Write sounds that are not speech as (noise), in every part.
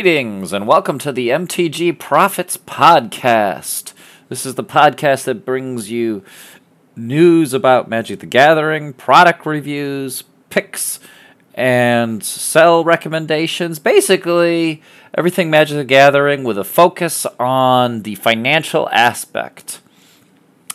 Greetings and welcome to the MTG Profits Podcast. This is the podcast that brings you news about Magic the Gathering, product reviews, picks, and sell recommendations. Basically, everything Magic the Gathering with a focus on the financial aspect.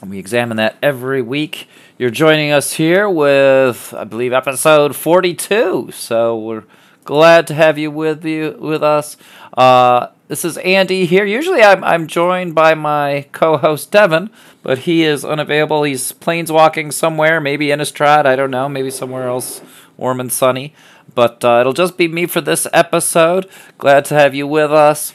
And we examine that every week. You're joining us here with, I believe, episode 42. So we're glad to have you with you with us. Uh, this is Andy here. Usually, I'm I'm joined by my co-host Devin, but he is unavailable. He's planeswalking somewhere, maybe in Innistrad. I don't know, maybe somewhere else warm and sunny. But uh, it'll just be me for this episode. Glad to have you with us.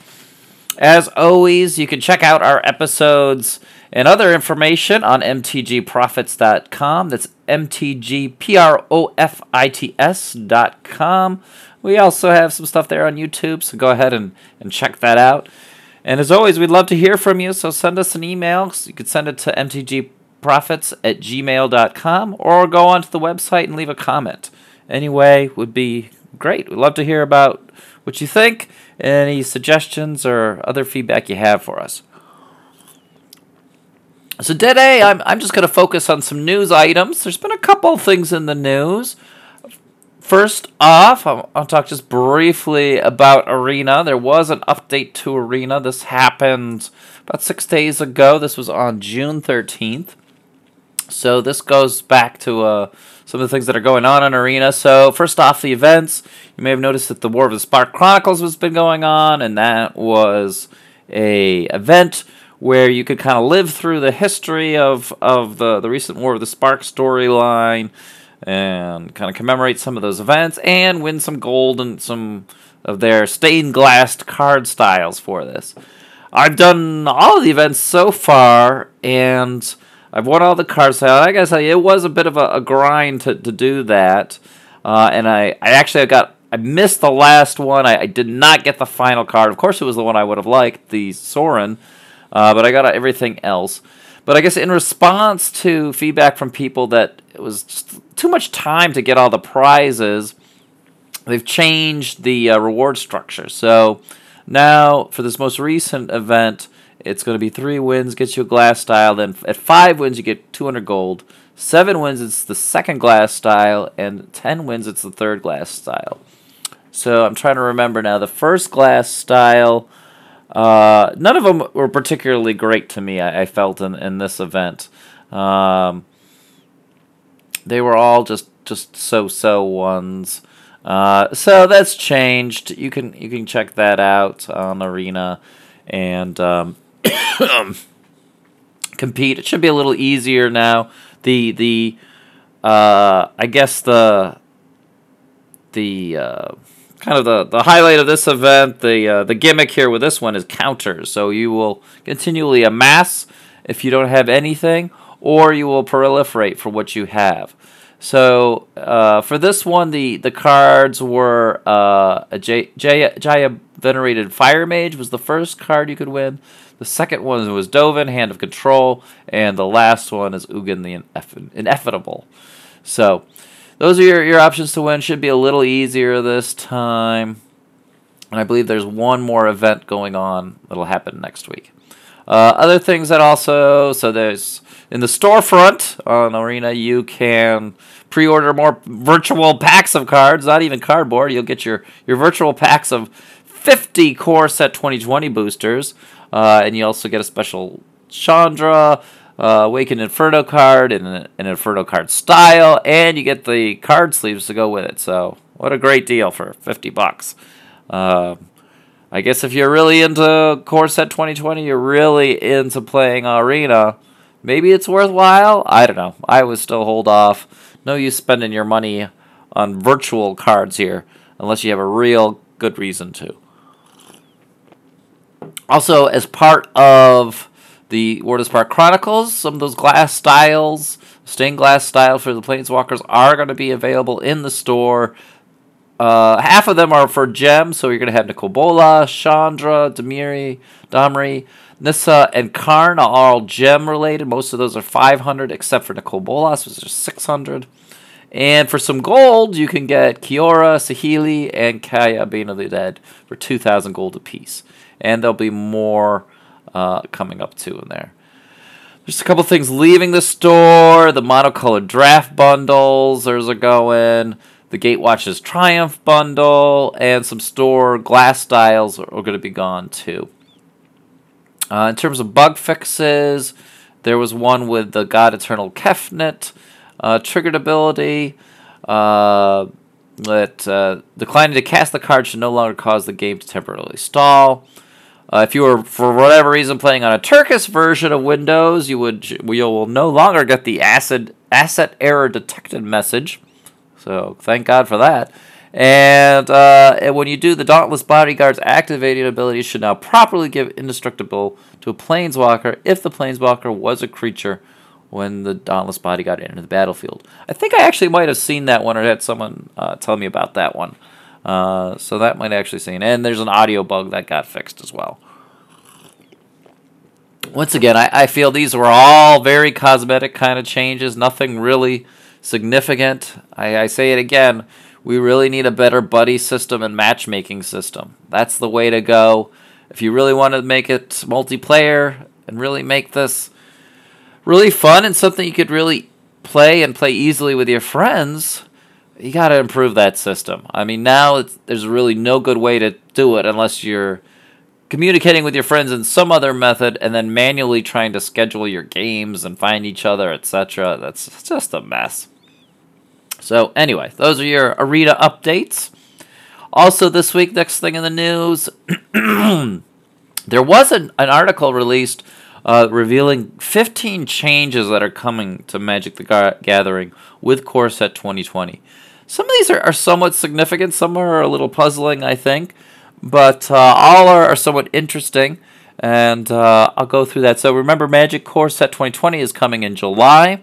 As always, you can check out our episodes and other information on mtgprofits.com. That's mtgprofits.com. We also have some stuff there on YouTube, so go ahead and, and check that out. And as always, we'd love to hear from you, so send us an email. You could send it to mtgprofits at gmail.com or go onto the website and leave a comment. Anyway, would be great. We'd love to hear about what you think, any suggestions or other feedback you have for us. So today, I'm I'm just going to focus on some news items. There's been a couple things in the news. First off, I'll, I'll talk just briefly about Arena. There was an update to Arena. This happened about six days ago. This was on June 13th. So this goes back to uh, some of the things that are going on in Arena. So first off, the events. You may have noticed that the War of the Spark Chronicles has been going on, and that was a event where you could kind of live through the history of, of the, the recent War of the Spark storyline and kind of commemorate some of those events and win some gold and some of their stained glassed card styles for this. I've done all of the events so far and I've won all the card styles. I gotta tell you, it was a bit of a, a grind to, to do that. Uh, and I, I actually got I missed the last one. I, I, did not get the final card. Of course, it was the one I would have liked, the Sorin. Uh, but I got everything else. But I guess in response to feedback from people that it was just too much time to get all the prizes, they've changed the uh, reward structure. So now for this most recent event, it's going to be three wins gets you a glass style. Then at five wins, you get 200 gold. Seven wins, it's the second glass style, and ten wins, it's the third glass style. So I'm trying to remember now. The first glass style uh, none of them were particularly great to me. I, I felt in, in this event, um, they were all just just so so ones. Uh, so that's changed. You can you can check that out on Arena and um, (coughs) compete. It should be a little easier now. The the uh, I guess the the uh, kind of the, the highlight of this event, the uh, the gimmick here with this one is counters. So you will continually amass if you don't have anything, or you will proliferate for what you have. So uh, for this one, the, the cards were uh, a J- J- Jaya Venerated Fire Mage was the first card you could win. The second one was Dovin, Hand of Control, and the last one is Ugin the Ineff- Ineffable. So those are your, your options to win. Should be a little easier this time. And I believe there's one more event going on that'll happen next week. Uh, other things that also, so there's in the storefront on Arena, you can pre-order more virtual packs of cards, not even cardboard. You'll get your, your virtual packs of 50 core set 2020 boosters, uh, and you also get a special Chandra, uh, Awakened Inferno card in an, an Inferno card style, and you get the card sleeves to go with it. So, what a great deal for 50 bucks. Uh, I guess if you're really into Core Set 2020, you're really into playing Arena, maybe it's worthwhile. I don't know. I would still hold off. No use spending your money on virtual cards here unless you have a real good reason to. Also, as part of the War of Spark Chronicles, some of those glass styles, stained glass style for the Planeswalkers are going to be available in the store. Uh, half of them are for gems, so you're going to have Nicol Bolas, Chandra, Demiri, Domri, Nissa, and Karn are all gem related. Most of those are 500, except for Nicol Bolas, which is 600. And for some gold, you can get Kiora, Saheeli, and Kaya Bane of the Dead for 2,000 gold apiece. And there'll be more uh, coming up too in there. There's a couple things leaving the store. The monocolored draft bundles, there's a going. The Gatewatch's Triumph bundle, and some store glass styles are, are going to be gone too. Uh, in terms of bug fixes, there was one with the God Eternal Kefnet uh, triggered ability. Uh, that uh, declining to cast the card should no longer cause the game to temporarily stall. Uh, if you were, for whatever reason, playing on a Turkish version of Windows, you would you will no longer get the acid asset error detected message. So thank God for that. And, uh, and when you do the Dauntless Bodyguard's activating ability, should now properly give indestructible to a Planeswalker if the Planeswalker was a creature when the Dauntless Bodyguard entered the battlefield. I think I actually might have seen that one or had someone uh, tell me about that one. Uh, so that might actually seen. And there's an audio bug that got fixed as well. Once again, I, I feel these were all very cosmetic kind of changes, nothing really significant. I, I say it again. We really need a better buddy system and matchmaking system. That's the way to go. If you really want to make it multiplayer and really make this really fun and something you could really play and play easily with your friends, you got to improve that system. I mean, now there's really no good way to do it unless you're communicating with your friends in some other method and then manually trying to schedule your games and find each other, etc. That's just a mess. So, anyway, those are your Arena updates. Also, this week, next thing in the news, (clears throat) there was an, an article released uh, revealing 15 changes that are coming to Magic the Gathering with Core Set 2020. Some of these are, are somewhat significant, some are a little puzzling, I think, but uh, all are, are, somewhat interesting, and uh, I'll go through that. So remember, Magic Core Set 2020 is coming in July.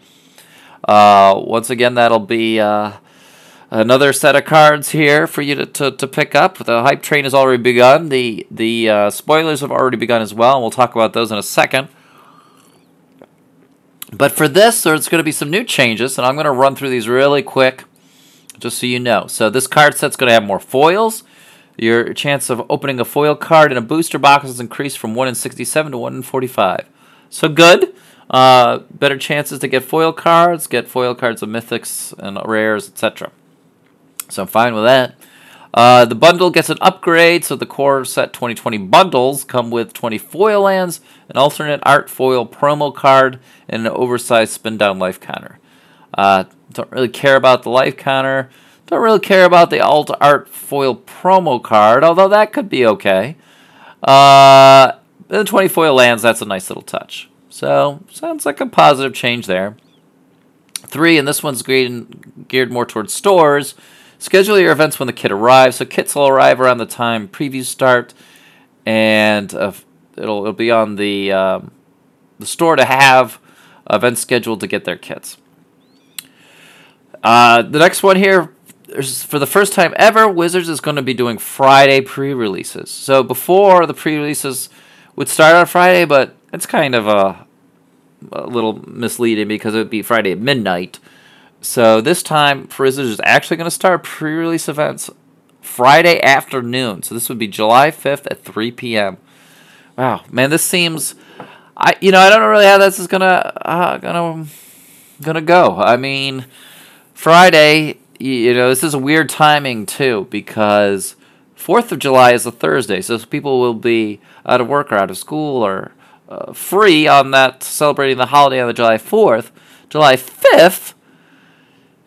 Uh, once again, that'll be uh, another set of cards here for you to, to, to, pick up. The hype train has already begun. The the uh, spoilers have already begun as well, and we'll talk about those in a second. But for this, there's going to be some new changes, and I'm going to run through these really quick, just so you know. So this card set's going to have more foils. Your chance of opening a foil card in a booster box is increased from 1 in 67 to 1 in 45. So good. Uh, better chances to get foil cards, get foil cards of mythics and rares, etc. So I'm fine with that. Uh, the bundle gets an upgrade, so the core set 2020 bundles come with 20 foil lands, an alternate art foil promo card, and an oversized spin down life counter. Uh, don't really care about the life counter. Don't really care about the alt art foil promo card, although that could be okay. Uh, the 20 foil lands, that's a nice little touch. So, sounds like a positive change there. Three, and this one's geared, geared more towards stores. Schedule your events when the kit arrives. So kits will arrive around the time previews start, and uh, it'll it'll be on the um, the store to have events scheduled to get their kits. Uh, the next one here, for the first time ever, Wizards is going to be doing Friday pre-releases. So before the pre-releases would start on Friday, but it's kind of a, a little misleading because it would be Friday at midnight. So this time, Wizards is actually going to start pre-release events Friday afternoon. So this would be July 5th at 3 p.m. Wow, man, this seems I you know, I don't know really how this is to uh, going to go. I mean, Friday, you know, this is a weird timing too because 4th of July is a Thursday. So people will be out of work or out of school or uh, free on that celebrating the holiday on the July 4th. July 5th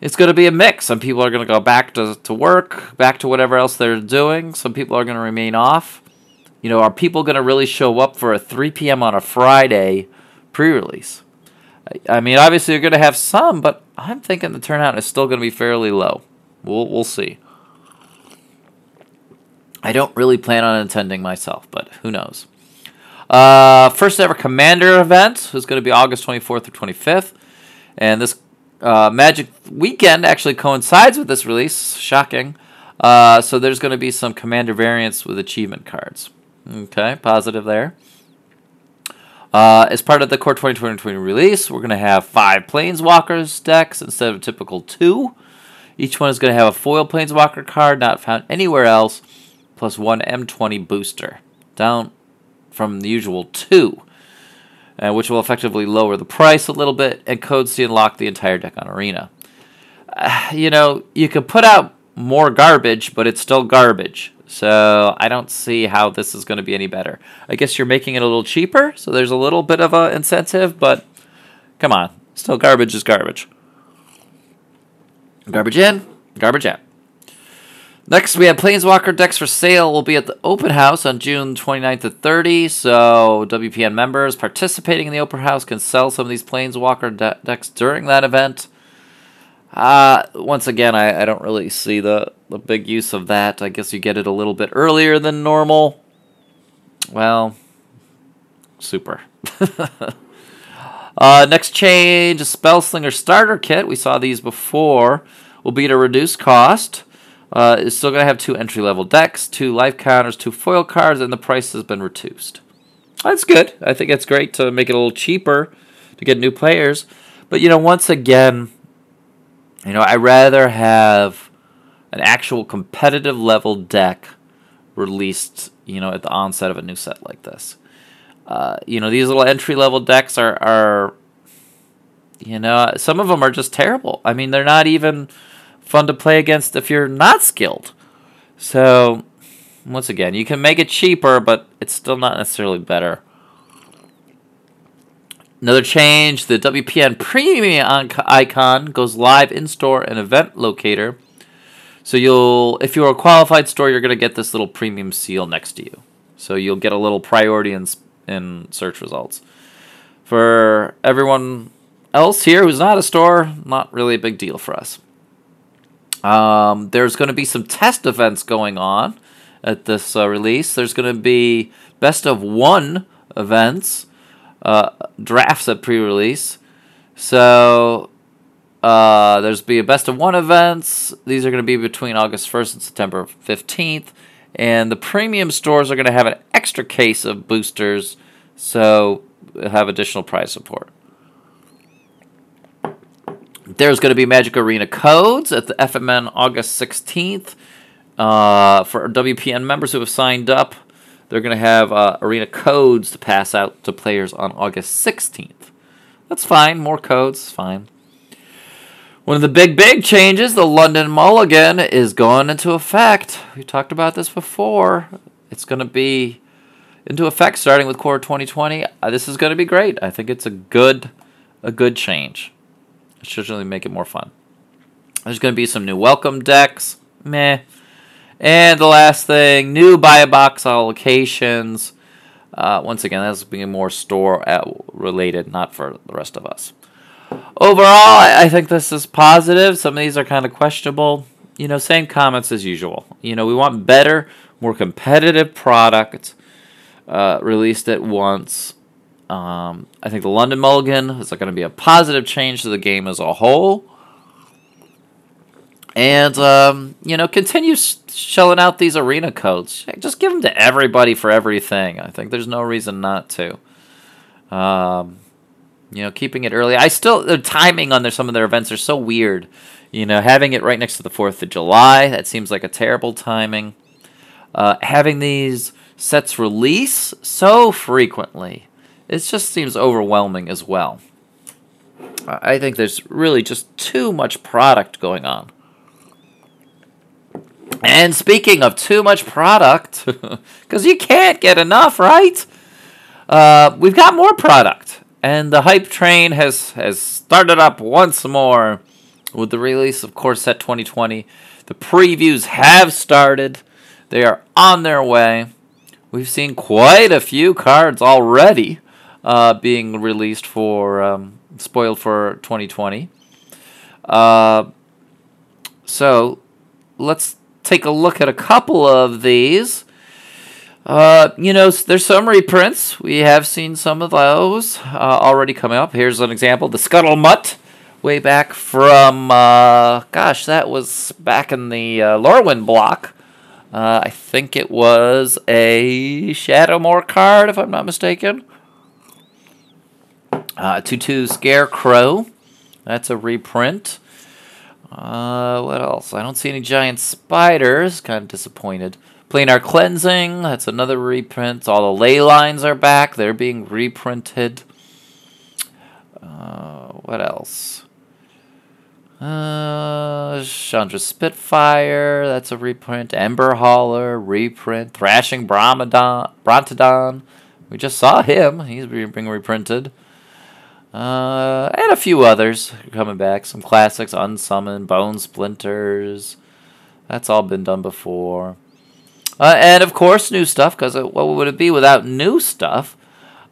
it's going to be a mix. Some people are going to go back to, to work, back to whatever else they're doing. Some people are going to remain off. You know, are people going to really show up for a 3 p.m. on a Friday pre release? I mean, obviously, you're going to have some, but I'm thinking the turnout is still going to be fairly low. We'll, we'll see. I don't really plan on attending myself, but who knows? Uh, first ever Commander event is going to be August 24th or 25th. And this uh, Magic Weekend actually coincides with this release. Shocking. Uh, so there's going to be some Commander variants with achievement cards. Okay, positive there. Uh, as part of the Core 2020 release, we're going to have five Planeswalkers decks instead of typical two. Each one is going to have a foil Planeswalker card not found anywhere else, plus one M20 booster, down from the usual two, uh, which will effectively lower the price a little bit and codes to unlock the entire deck on Arena. Uh, you know, you could put out more garbage, but it's still garbage. So I don't see how this is going to be any better. I guess you're making it a little cheaper, so there's a little bit of a incentive, but come on, still garbage is garbage. Garbage in, garbage out. Next, we have Planeswalker decks for sale. will be at the open house on June 29th to 30. So, WPN members participating in the open house can sell some of these Planeswalker de- decks during that event. Uh, once again, I, I don't really see the, the big use of that. I guess you get it a little bit earlier than normal. Well, super. (laughs) uh, next change, a Spellslinger starter kit. We saw these before. Will be at a reduced cost. Uh, is still going to have two entry level decks, two life counters, two foil cards, and the price has been reduced. That's good. I think it's great to make it a little cheaper to get new players. But, you know, once again, you know, I rather have an actual competitive level deck released, you know, at the onset of a new set like this. Uh, you know, these little entry level decks are, are, you know, some of them are just terrible. I mean, they're not even fun to play against if you're not skilled. So, once again, you can make it cheaper, but it's still not necessarily better. Another change the WPN Premium icon goes live in store and event locator. So you'll, if you're a qualified store, you're going to get this little premium seal next to you. So you'll get a little priority in, in search results. For everyone else here who's not a store, not really a big deal for us. Um, there's going to be some test events going on at this uh, release. There's going to be best of one events uh, drafts at pre-release. So uh, there's be a best of one events. These are going to be between August 1st and September 15th. And the premium stores are going to have an extra case of boosters, so have additional price support. There's going to be Magic Arena codes at the FMN August 16th. Uh, for WPN members who have signed up, they're going to have uh, arena codes to pass out to players on August 16th. That's fine. More codes, fine. One of the big, big changes, the London Mulligan, is going into effect. We talked about this before. It's going to be into effect starting with Core 2020. Uh, this is going to be great. I think it's a good, a good change. It should really make it more fun. There's going to be some new welcome decks. Meh. And the last thing, new buy box allocations. Uh, once again, that's being more store related, not for the rest of us. Overall, I think this is positive. Some of these are kind of questionable. You know, same comments as usual. You know, we want better, more competitive product uh, released at once. Um, I think the London Mulligan is going to be a positive change to the game as a whole and um, you know continue shelling out these arena codes. Just give them to everybody for everything. I think there's no reason not to. Um, you know, keeping it early. I still the timing on their some of their events are so weird. You know, having it right next to the Fourth of July that seems like a terrible timing. Uh, having these sets release so frequently, it just seems overwhelming as well. I think there's really just too much product going on. And speaking of too much product, (laughs) because you can't get enough, right? Uh, we've got more product, and the hype train has has started up once more with the release of Core Set 2020. The previews have started; they are on their way. We've seen quite a few cards already uh, being released for um, spoiled for 2020. Uh, so let's take a look at a couple of these. Uh, you know, there's some reprints. We have seen some of those uh, already coming up. Here's an example the Scuttlemutt, way back from, uh, gosh, that was back in the uh, Lorwyn block. Uh, I think it was a Shadowmoor card, if I'm not mistaken. Uh, 2 2 Scarecrow. That's a reprint. Uh, what else? I don't see any giant spiders. Kind of disappointed. Planar cleansing. That's another reprint. All the ley lines are back. They're being reprinted. Uh, what else? Uh, Chandra Spitfire, that's a reprint. Ember Hauler, reprint. Thrashing Brontodon, we just saw him. He's being reprinted. Uh, and a few others coming back. Some classics, Unsummoned, Bone Splinters. That's all been done before. Uh, and of course, new stuff, because what would it be without new stuff?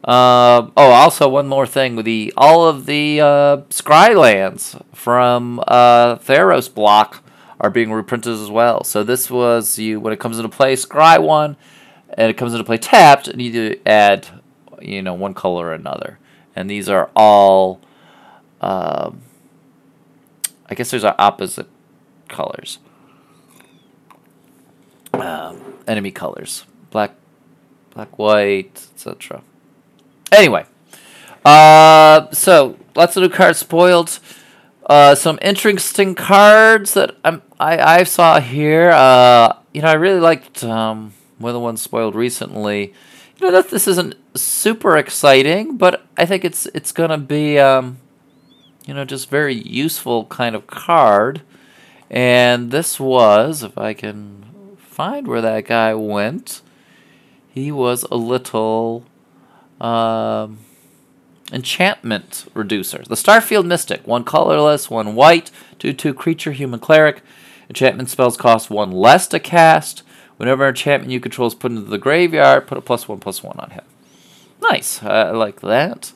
Uh, oh, also one more thing the all of the uh, Scrylands from uh, Theros block are being reprinted as well. So this was you when it comes into play Scry one, and it comes into play tapped, and you need to add you know one color or another, and these are all. Um, I guess there's our opposite colors. Um, enemy colors, black, black, white, etc. Anyway, uh, so lots of new cards spoiled. Uh, some interesting cards that I'm, I I saw here. Uh, you know, I really liked um, one of the ones spoiled recently. You know that this isn't super exciting, but I think it's it's gonna be um, you know just very useful kind of card. And this was, if I can find where that guy went, he was a little um, enchantment reducer. The Starfield Mystic, one colorless, one white, 2 2 creature, human cleric. Enchantment spells cost one less to cast. Whenever an enchantment you control is put into the graveyard, put a plus one plus one on him. Nice. I like that.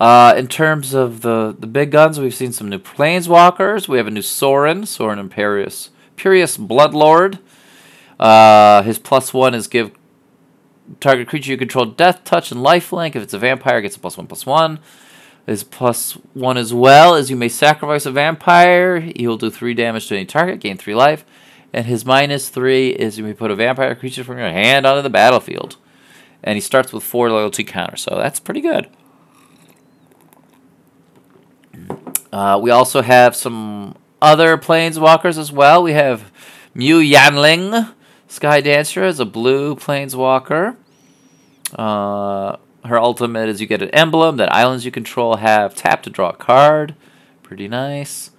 Uh, in terms of the, the big guns, we've seen some new planeswalkers. We have a new Sorin, Sorin Imperious, Imperious Bloodlord. Uh, his plus one is give target creature you control deathtouch, and lifelink. If it's a vampire, it gets a plus one plus one. His plus one as well is you may sacrifice a vampire. He will do three damage to any target, gain three life. And his minus three is you may put a vampire creature from your hand onto the battlefield. And he starts with four loyalty counters, so that's pretty good. Uh, we also have some other planeswalkers as well. We have Mu Yanling, Sky Dancer is a blue planeswalker. Uh, her ultimate is you get an emblem that islands you control have tap to draw a card. Pretty nice.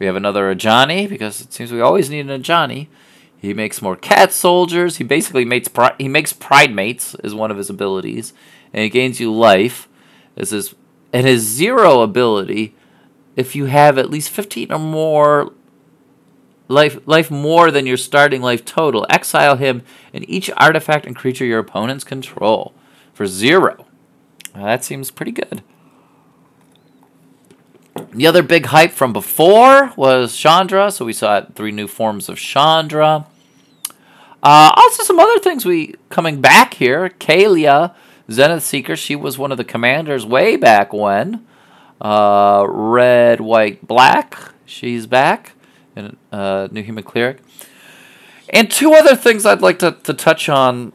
We have another Ajani because it seems we always need an Ajani. He makes more cat soldiers. He basically makes pri- he makes Pridemates is one of his abilities, and he gains you life. This is and his zero ability. If you have at least fifteen or more life life more than your starting life total. Exile him and each artifact and creature your opponents control for zero. that seems pretty good. The other big hype from before was Chandra, so we saw three new forms of Chandra. Uh, also, some other things we coming back here. Kaalia, Zenith Seeker, she was one of the commanders way back when. Uh, red, white, black, she's back in uh, New Human Cleric. And two other things I'd like to, to touch on,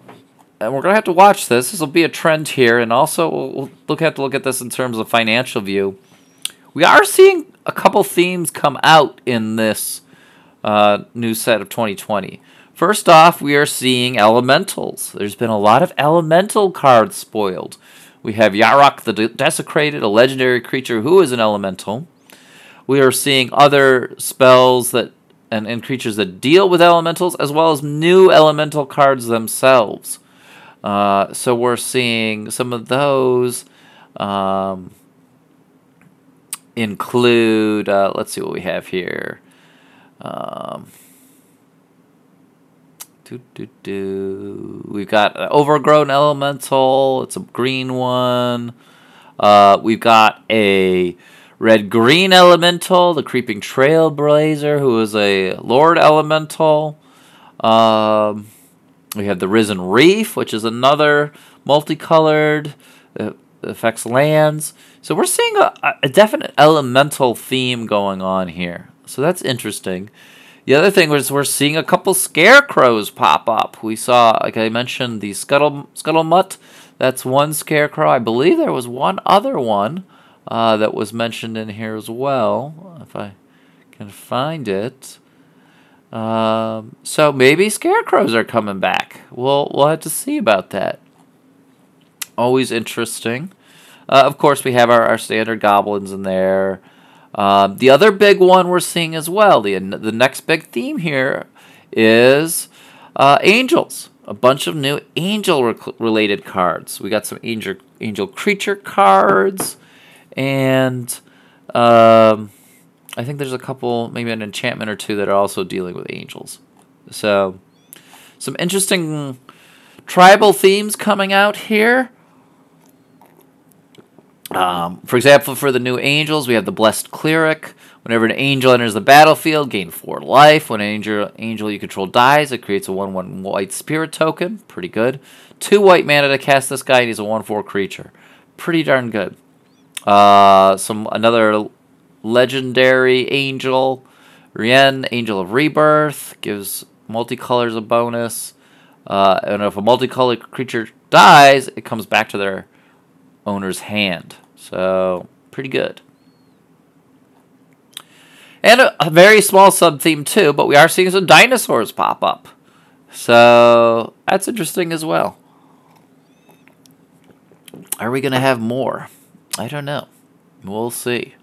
and we're going to have to watch this. This will be a trend here, and also we'll look have to look at this in terms of financial view. We are seeing a couple themes come out in this uh, new set of 2020. First off, we are seeing elementals. There's been a lot of elemental cards spoiled. We have Yarok the Desecrated, a legendary creature who is an elemental we are seeing other spells that and, and creatures that deal with elementals, as well as new elemental cards themselves. Uh, so we're seeing some of those um, include. Uh, let's see what we have here. Um, do, do, do. We've got an overgrown elemental. It's a green one. Uh, we've got a Red Green Elemental, the Creeping Trailblazer, who is a Lord Elemental. Um, we have the Risen Reef, which is another multicolored, uh, affects lands. So we're seeing a, a definite elemental theme going on here. So that's interesting. The other thing was we're seeing a couple scarecrows pop up. We saw, like I mentioned, the scuttle scuttlemutt. That's one scarecrow. I believe there was one other one uh, that was mentioned in here as well. If I can find it. Um, so maybe scarecrows are coming back. We'll we'll have to see about that. Always interesting. Uh, of course, we have our, our standard goblins in there. Um, the other big one we're seeing as well, the the next big theme here is uh, angels. A bunch of new angel related cards. We got some angel angel creature cards, and um, I think there's a couple, maybe an enchantment or two that are also dealing with angels. So, some interesting tribal themes coming out here. Um, for example, for the new angels, we have the Blessed Cleric. Whenever an angel enters the battlefield, gain four life. When an angel, angel you control dies, it creates a 1 1 white spirit token. Pretty good. Two white mana to cast this guy, and he's a 1 4 creature. Pretty darn good. Uh, some Another legendary angel, Rienne, Angel of Rebirth, gives multicolors a bonus. Uh, and if a multicolored creature dies, it comes back to their owner's hand. So, pretty good. And a, a very small sub theme, too, but we are seeing some dinosaurs pop up. So, that's interesting as well. Are we going to have more? I don't know. We'll see.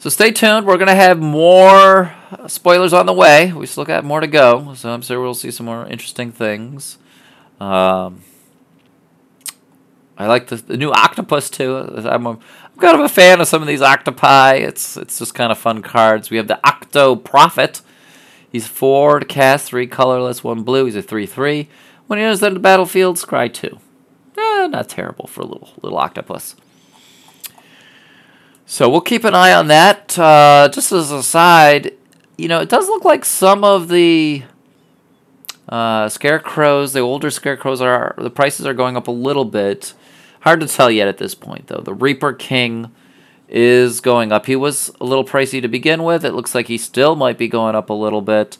So stay tuned. We're going to have more spoilers on the way. We still got more to go, so I'm sure we'll see some more interesting things. Um, I like the, the new octopus too. I'm, a, I'm kind of a fan of some of these octopi. It's it's just kind of fun cards. We have the Octoprophet. He's four to cast, three colorless, one blue. He's a three three. When he enters the battlefield, scry two. Eh, not terrible for a little little octopus. So we'll keep an eye on that. Uh, just as a side, you know, it does look like some of the uh, scarecrows, the older scarecrows, are the prices are going up a little bit. Hard to tell yet at this point, though. The Reaper King is going up. He was a little pricey to begin with. It looks like he still might be going up a little bit.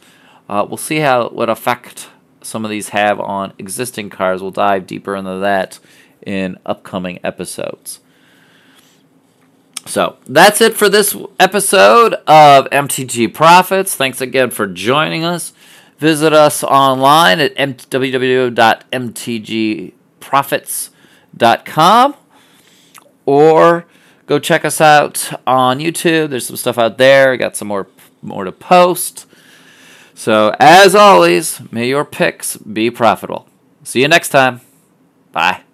Uh, we'll see how what effect some of these have on existing cars. We'll dive deeper into that in upcoming episodes. So that's it for this episode of MTG Profits. Thanks again for joining us. Visit us online at www.mtgprofits.com com, or go check us out on YouTube. There's some stuff out there. Got some more more to post. So as always, may your picks be profitable. See you next time. Bye.